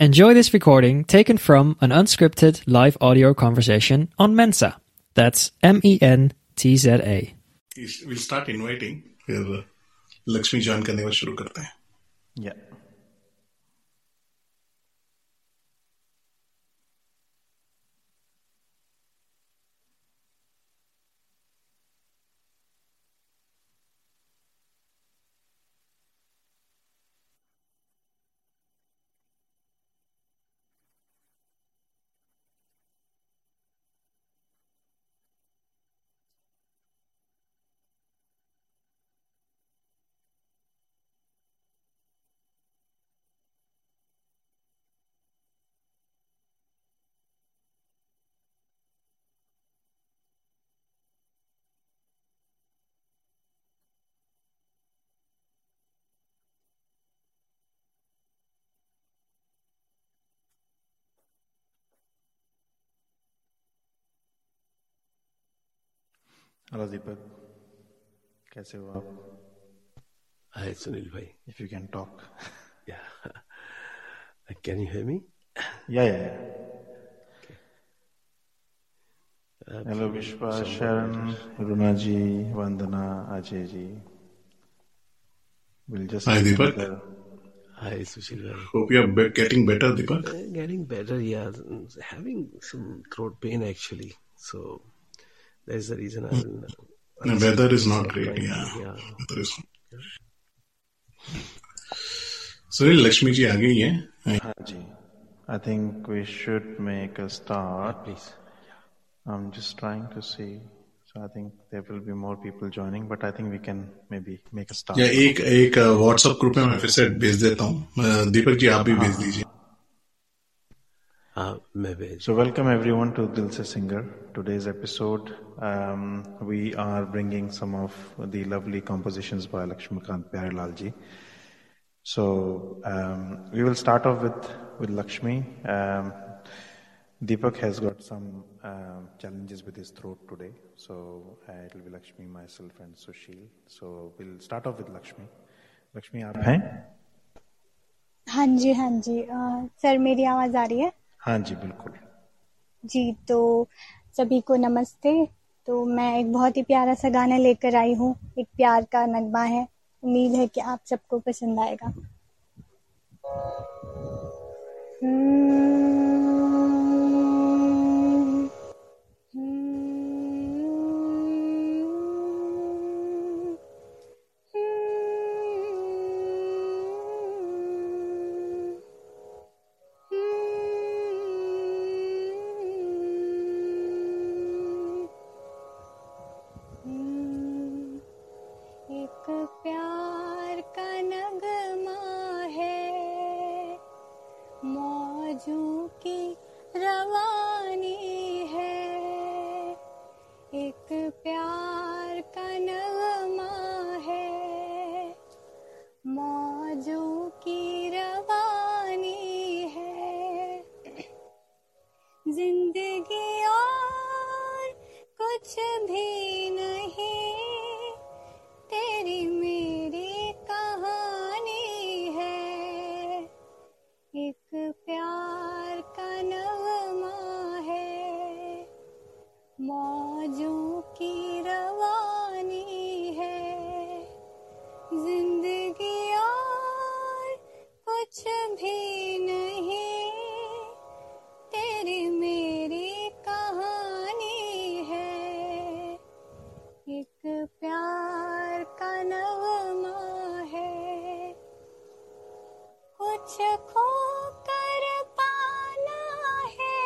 Enjoy this recording taken from an unscripted live audio conversation on Mensa. That's M E N T Z A. We'll start inviting. फिर Lakshmi join करने का शुरू करते हैं Yeah. Hello Deepak कैसे हो आप? हाय सुनील भाई। इफ़ यू कैन टॉक या can you hear me yeah yeah hello Vishwas Sharan Runa ji Vandana Ajay ji will just hi Deepak hi Sushil भाई hope you are getting better Deepak getting better yeah having some throat pain actually so that's the reason I will. the weather is not great yeah, Yeah. weather is Sunil Lakshmi ji आ गई है हाँ जी I think we should make a start Please. I'm just trying to see. So I think there will be more people joining, but I think we can maybe make a start. या एक एक WhatsApp group में मैं फिर से भेज देता हूँ दीपक जी आप भी भेज दीजिए Uh, So, welcome everyone to Dil Se Singer. Today's episode, um, we are bringing some of the lovely compositions by Lakshmikant Pyarelal ji. So, um, we will start off with, with Lakshmi. Um, Deepak has got some um, challenges with his throat today. So, uh, it will be Lakshmi, myself, and Sushil. So, we'll start off with Lakshmi. Lakshmi, आप हैं? हाँ जी हाँ जी अ, sir मेरी आवाज़ आ रही है हाँ जी बिल्कुल। जी तो सभी को नमस्ते। तो मैं एक बहुत ही प्यारा सा गाना लेकर आई हूँ। एक प्यार का नगमा है। उम्मीद है कि आप सबको पसंद आएगा। हम्म, खो कर पाना है।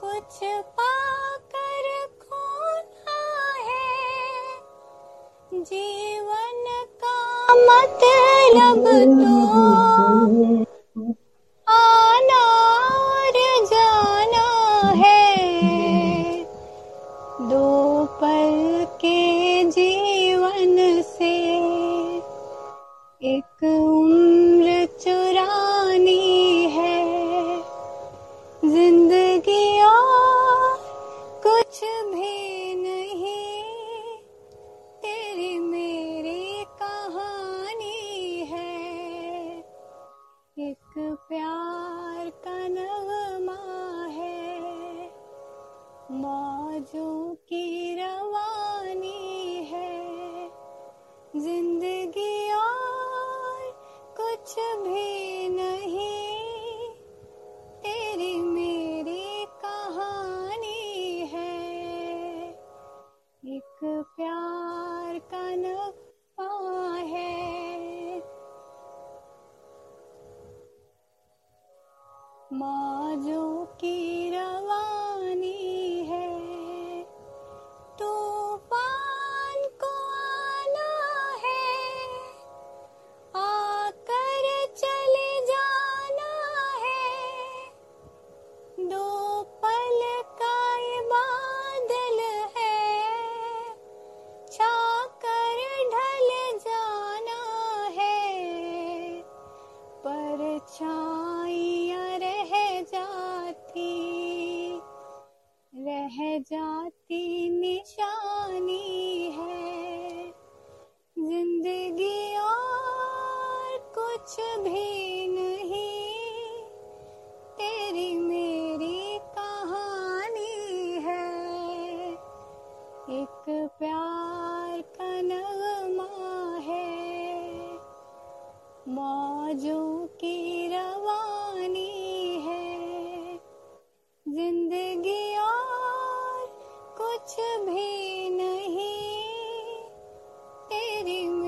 कुछ पाकर खोना है। जीवन का मतलब तो एक प्यार का नगमा है। मौजों की रवानी है। ज़िंदगी और कुछ भी की तेरी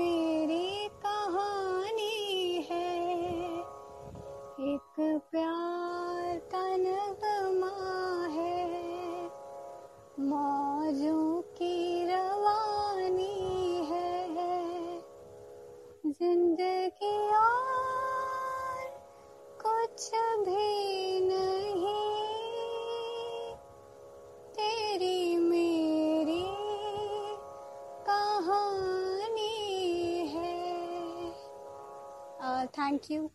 थैंक यू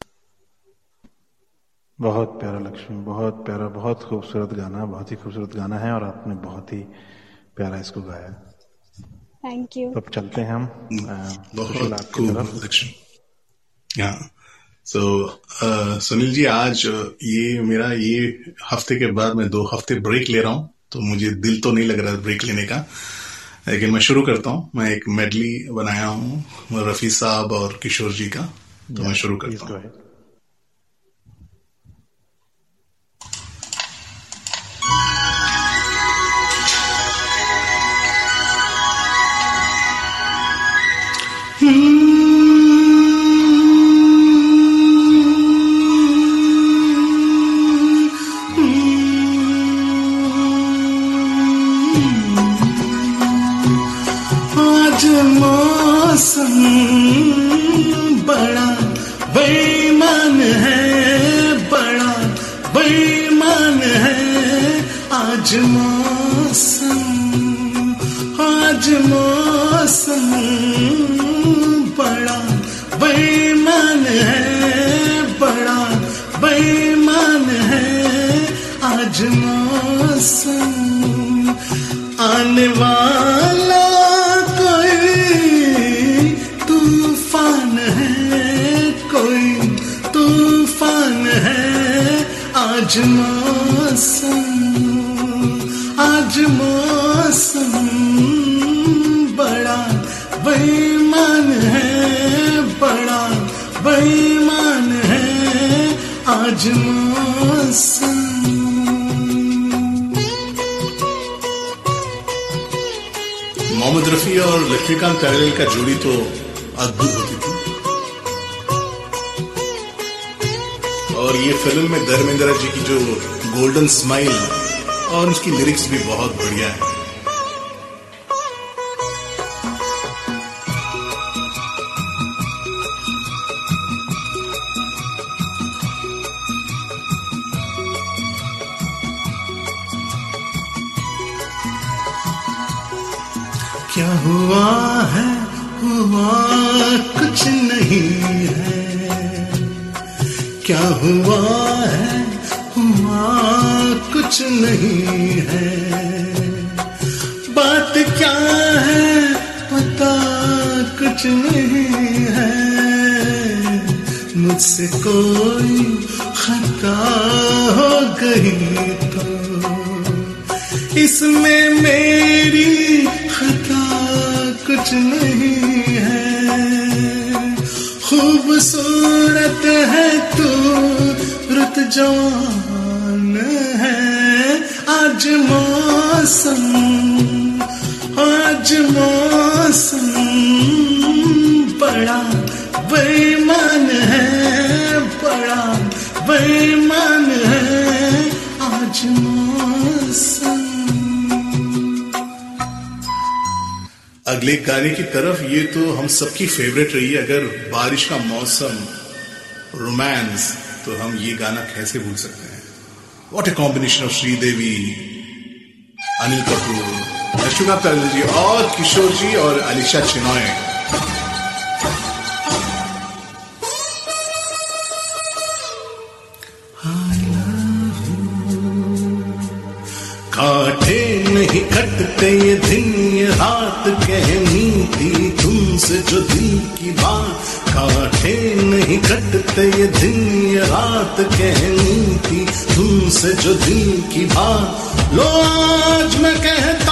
बहुत प्यारा लक्ष्मी बहुत प्यारा बहुत खूबसूरत गाना बहुत ही खूबसूरत गाना है और आपने बहुत ही प्यारा इसको गाया। थैंक यू तब चलते हैं हम अ, बहुत आपकी खूब तरफ़। लक्ष्मी। हाँ सो सुनील जी आज ये मेरा ये हफ़्ते के बाद मैं दो हफ़्ते ब्रेक ले रहा हूँ तो मुझे दिल तो नहीं लग रहा ब्रेक लेने का। लेकिन मैं शुरू करता हूँ। मैं एक मेडली बनाया हूँ रफी साहब और किशोर जी का। तो मैं शुरू प्लीज़ करता गो हूँ आज मौसम आज मौसम बड़ा बेईमान है, बड़ा बेईमान है। आज मौसम, आने वाला कोई तूफ़ान है, कोई तूफ़ान है। आज मौसम आज मौसम बड़ा है, बड़ा बेईमान है आज मौसम। मोहम्मद रफी और लक्ष्मीकांत प्यारेलाल का जोड़ी तो अद्भुत होती थी। और ये फ़िल्म में धर्मेंद्र जी की जो गोल्डन स्माइल और उसकी लिरिक्स भी बहुत बढ़िया है। क्या हुआ है? हुआ कुछ नहीं है। क्या हुआ नहीं है। बात क्या है, पता कुछ नहीं है। मुझसे कोई खता हो गई तो। इसमें मेरी खता कुछ नहीं है। खूबसूरत है तू, रुत जवान आज मौसम आज मौसम बड़ा बेईमान है, बड़ा बेईमान है आज मौसम। अगले गाने की तरफ़ ये तो हम सबकी फेवरेट रही है, अगर बारिश का मौसम रोमांस तो हम ये गाना कैसे भूल सकते what a combination of Sridevi Anil Kapoor Laxmikant Pyarelal ji और किशोर जी और अलिशा चिनॉय काटे नहीं कटते ये दिन, ये रात कहनी थी तुमसे जो दिल की बात काटे नहीं कटते ये दिन, ये रात कहनी थी तुमसे जो दिल की बात। लो, आज मैं कहता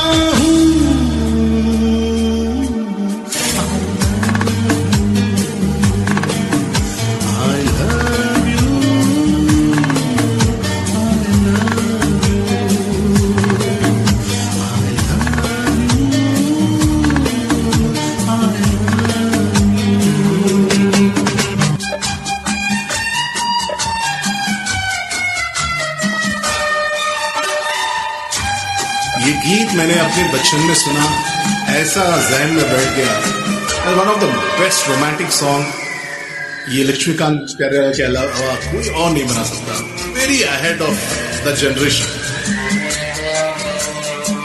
मैंने अपने बचपन में सुना, ऐसा जहन में बैठ गया। One of the best romantic song ये लक्ष्मीकांत प्यारे के अलावा कोई और नहीं बना सकता। Very ahead of the generation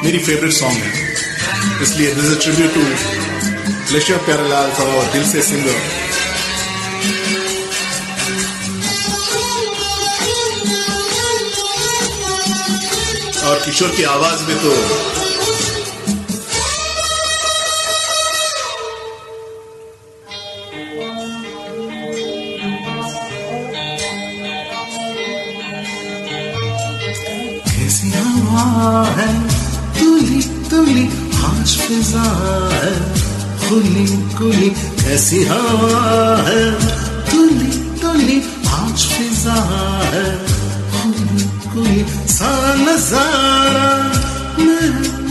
मेरी फेवरेट सॉन्ग है। इसलिए this is tribute to Lakshmi Pyarelal for our दिल से सिंगर। और किशोर की आवाज़ में तो कैसी है। तुली तुली आज फिजा है। खुली खुली कैसी हवा है। तुली तुली आज फिजा है। खुली खुली सा नज़ारा।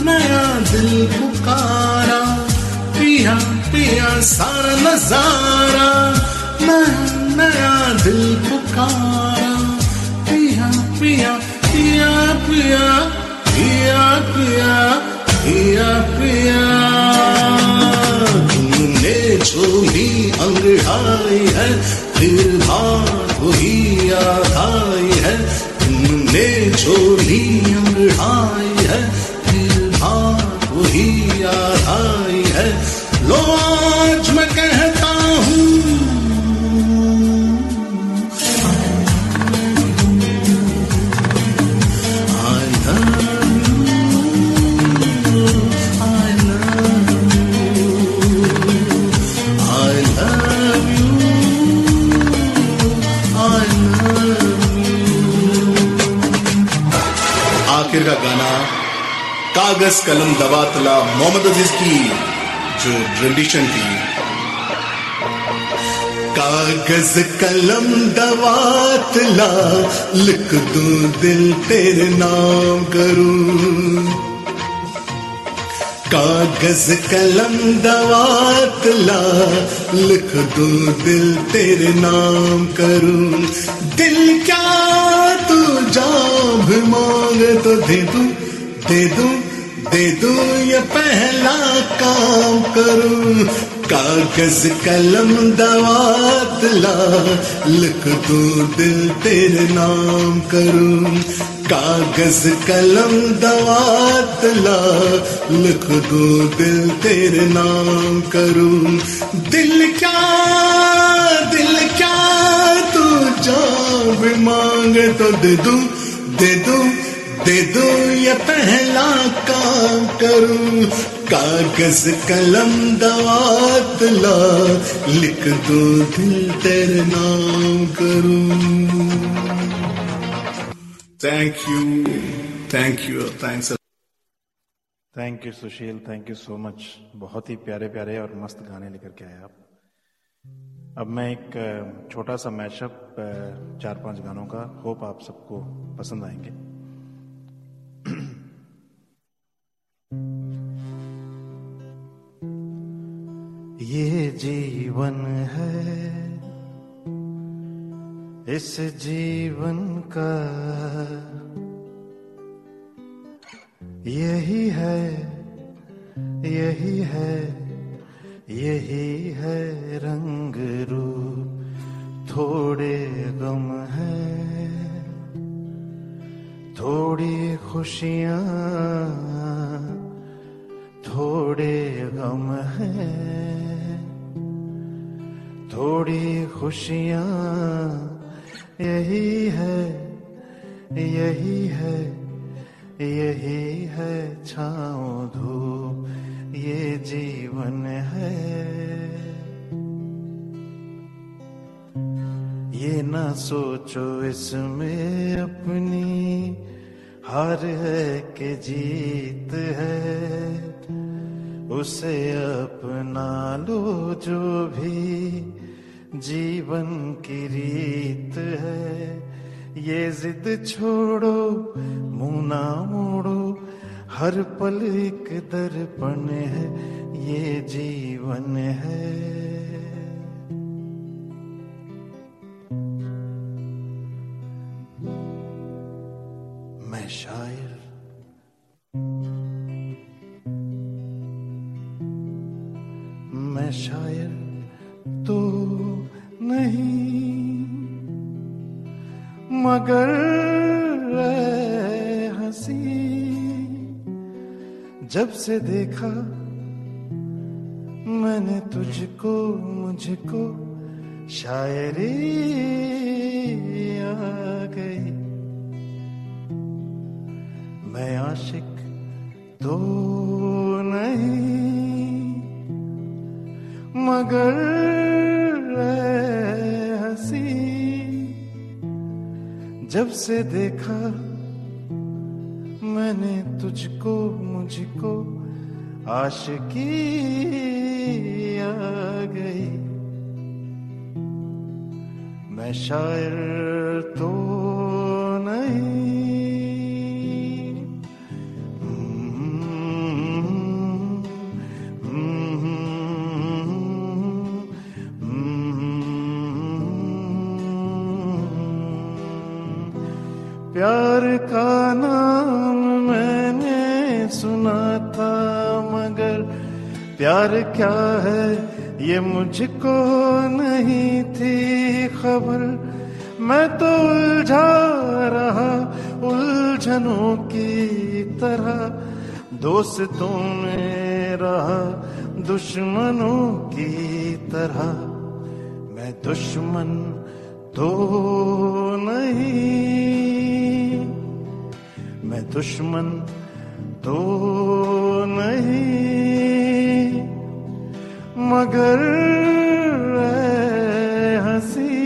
नया दिल पुकारा। पिया पिया सारा नज़ारा। नया दिल पुकारा। पिया पिया पिया पिया। किया किया तुमने जो भी अंगड़ाई है। फिर बात वही याद है तुमने छोली भी अंगड़ाई कलम दवातला मोहम्मद अज़ीज़ की जो ट्रेडिशन थी। कागज़ कलम दवातला लिख दूँ दिल तेरे नाम करूँ। कागज़ कलम दवातला लिख दूँ दिल तेरे नाम करूँ। दिल क्या तू जाब मांग तो दे दू, दे दूँ दे दूँ ये पहला काम करूँ। कागज़, कलम दवातला लिख दूँ दिल तेरे नाम करूँ। कागज़, कलम दवातला लिख दूँ दिल तेरे नाम करूँ। दिल क्या दिल क्या, तू जाब मांग तो दे दूँ दे दूँ। दे दो ये पहला काम करूँ। कागज़ कलम दवात ला लिख दो दिल तेरे नाम करूँ। Thank you thank you thanks thank you Sushil thank you so much बहुत ही प्यारे प्यारे और मस्त गाने लेकर के आए आप। अब मैं एक छोटा सा मैशअप चार पाँच गानों का होप आप सबको पसंद आएँगे। ये जीवन है। इस जीवन का यही है यही है यही है रंग रूप थोड़े गम है। थोड़ी खुशियाँ थोड़े गम है, थोड़ी खुशियाँ, यही है यही है यही है छाओ धूप, ये जीवन है। ये ना सोचो इसमें अपनी हार है कि जीत है। उसे अपना लो जो भी जीवन की रीत है। ये जिद छोड़ो मुँह ना मोड़ो, हर पल एक दर्पण है, ये जीवन है। से देखा, मैंने तुझको, मुझको शायरी आ गई। मैं आशिक तो नहीं, मगर हँसी। जब से देखा मैंने तुझको मुझको आशिकी आ गई। मैं शायर तो प्यार क्या है? ये मुझको नहीं थी खबर। मैं तो उलझा रहा उलझनों की तरह। दोस्तों में रहा दुश्मनों की तरह। मैं दुश्मन तो नहीं। मैं दुश्मन तो नहीं। मगर हँसी।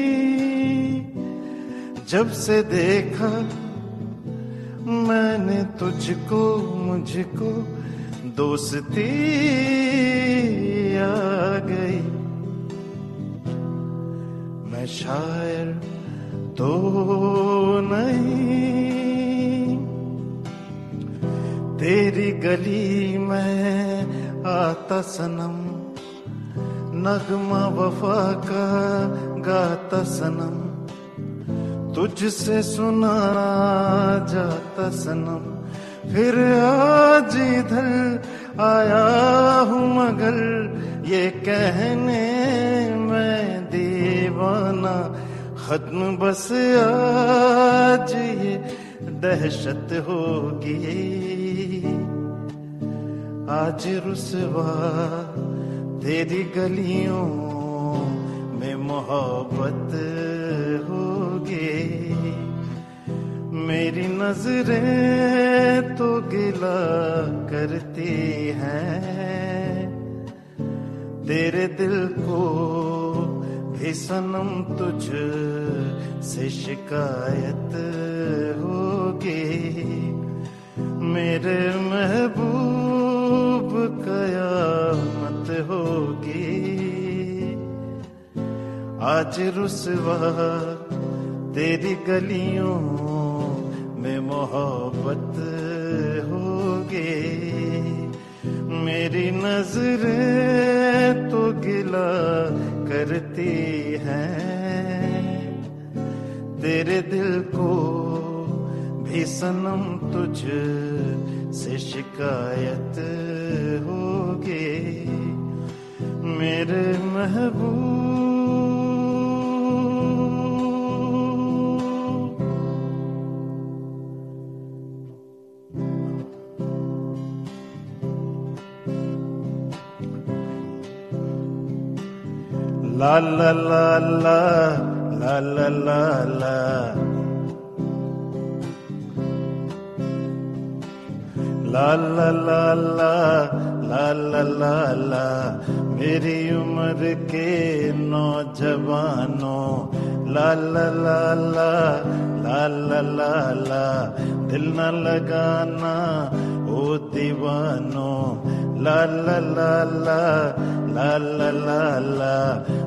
जब से देखा मैंने तुझको, मुझको, दोस्ती आ गई। मैं शायर तो नहीं। तेरी गली में आता सनम नगमा वफा का गाता सनम, तुझसे सुना जाता सनम। फिर आज इधर आया हूँ मगर ये कहने मैं दीवाना, खत्म बस आज ये दहशत होगी। आज रुसवा तेरी गलियों में मोहब्बत होगी। मेरी नज़रें तो गिला करती हैं। तेरे दिल को भी सनम तुझ से शिकायत होगी। मेरे महबूब आज रुसवा, तेरी गलियों में मोहब्बत होगी। मेरी नज़र तो गिला करती है। तेरे दिल को भी सनम तुझ से शिकायत होगी। मेरे महबूब La la la la la la la la La la la la la la la la मेरी उम्र के नौजवानों ला ला ला ला ला ला ला ला दिल न लगाना ओ दीवानों ला ला ला ला ला ला ला ला।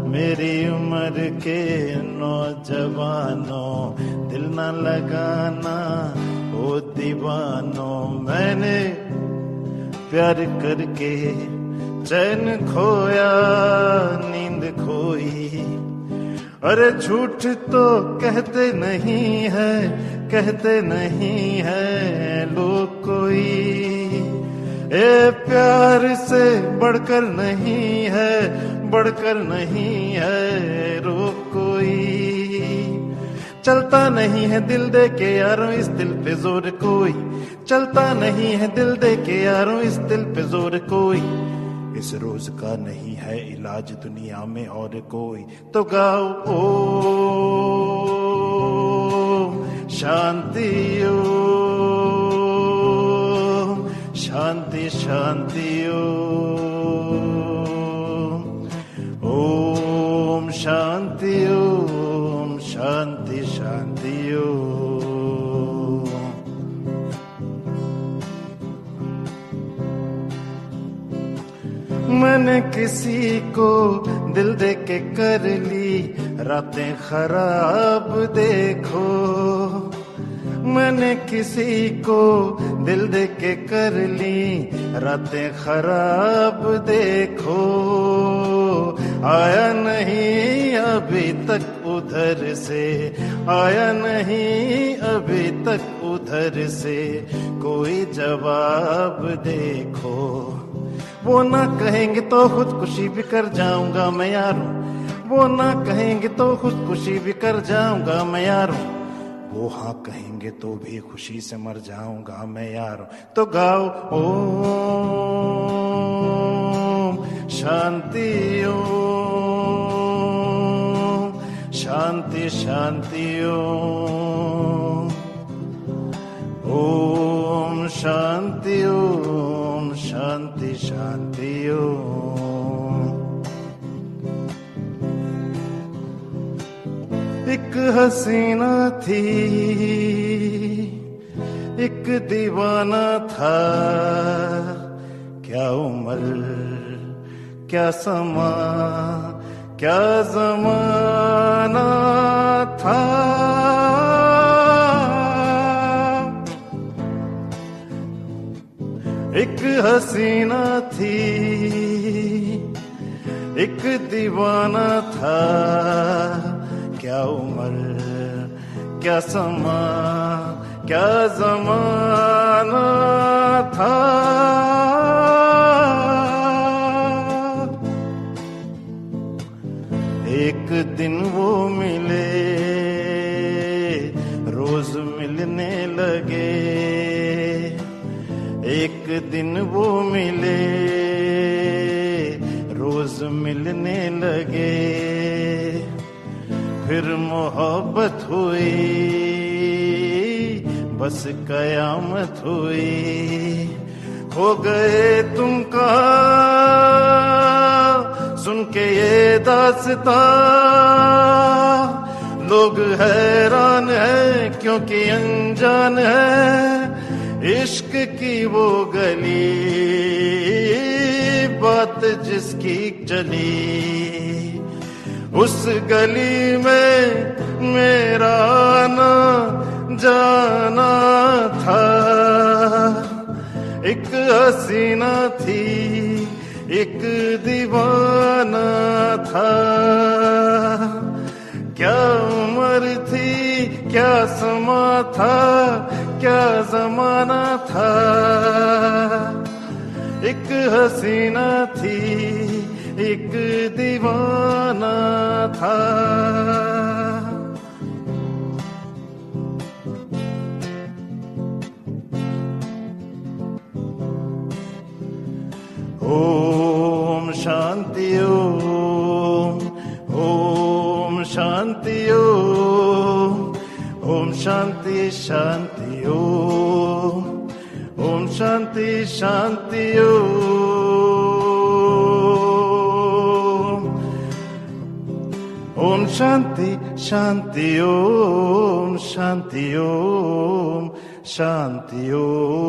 मेरी उम्र के नौजवानों, दिल न लगाना ओ दीवानों। मैंने प्यार करके चैन खोया, नींद खोई। अरे झूठ तो कहते नहीं है, कहते नहीं है लोग कोई। ए, प्यार से बढ़कर नहीं है, बढ़कर नहीं है रोक कोई। चलता नहीं है दिल दे के यारों, इस दिल पे ज़ोर कोई। चलता नहीं है दिल दे के यारों, इस दिल पे ज़ोर कोई। इस रोज का नहीं है इलाज दुनिया में और कोई। तो गाओ, ओ, शांति, ओ। शांति शांति ओम शांति ओम शांति शांति मैंने किसी को दिल दे के कर ली, रातें खराब देखो। मैंने किसी को दिल दे के कर ली। रातें खराब देखो। आया नहीं अभी तक उधर से। आया नहीं अभी तक उधर से। कोई जवाब देखो। वो ना कहेंगे तो खुदकुशी भी कर जाऊँगा मैं यारों। वो ना कहेंगे तो खुदकुशी भी कर जाऊँगा मैं यारों। वो हाँ कहेंगे तो भी खुशी से मर जाऊँगा मैं यार। तो गाओ ओ शांति ओ शांति शांति ओ ओम शांति। एक हसीना थी, एक दीवाना था। क्या उम्र, क्या समा, क्या जमाना था। एक हसीना थी, एक दीवाना था। क्या उम्र, क्या समा, क्या जमाना था? एक दिन वो मिले, रोज मिलने लगे। एक दिन वो मिले, रोज मिलने लगे। फिर मोहब्बत हुई, बस कयामत हुई। हो गए तुम कहा सुन के ये दासता। लोग हैरान है, क्योंकि अनजान है, इश्क की वो गली, बात जिसकी चली। उस गली में मेरा आना जाना था। एक हसीना थी, एक दीवाना था। क्या उम्र थी, क्या समा था, क्या जमाना था। एक हसीना थी एक दीवाना था। ओम शांति, ओम ओम शांति, ओम ओम शांति शांति, ओम ओम शांति शांति, ओम। Om Shanti Shanti Om Shanti Om Shanti Om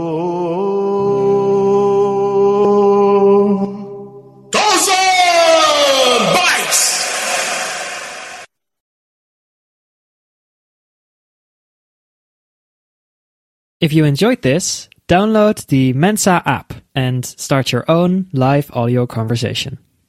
Thousand bites! If you enjoyed this, download the Mensa app and start your own live audio conversation.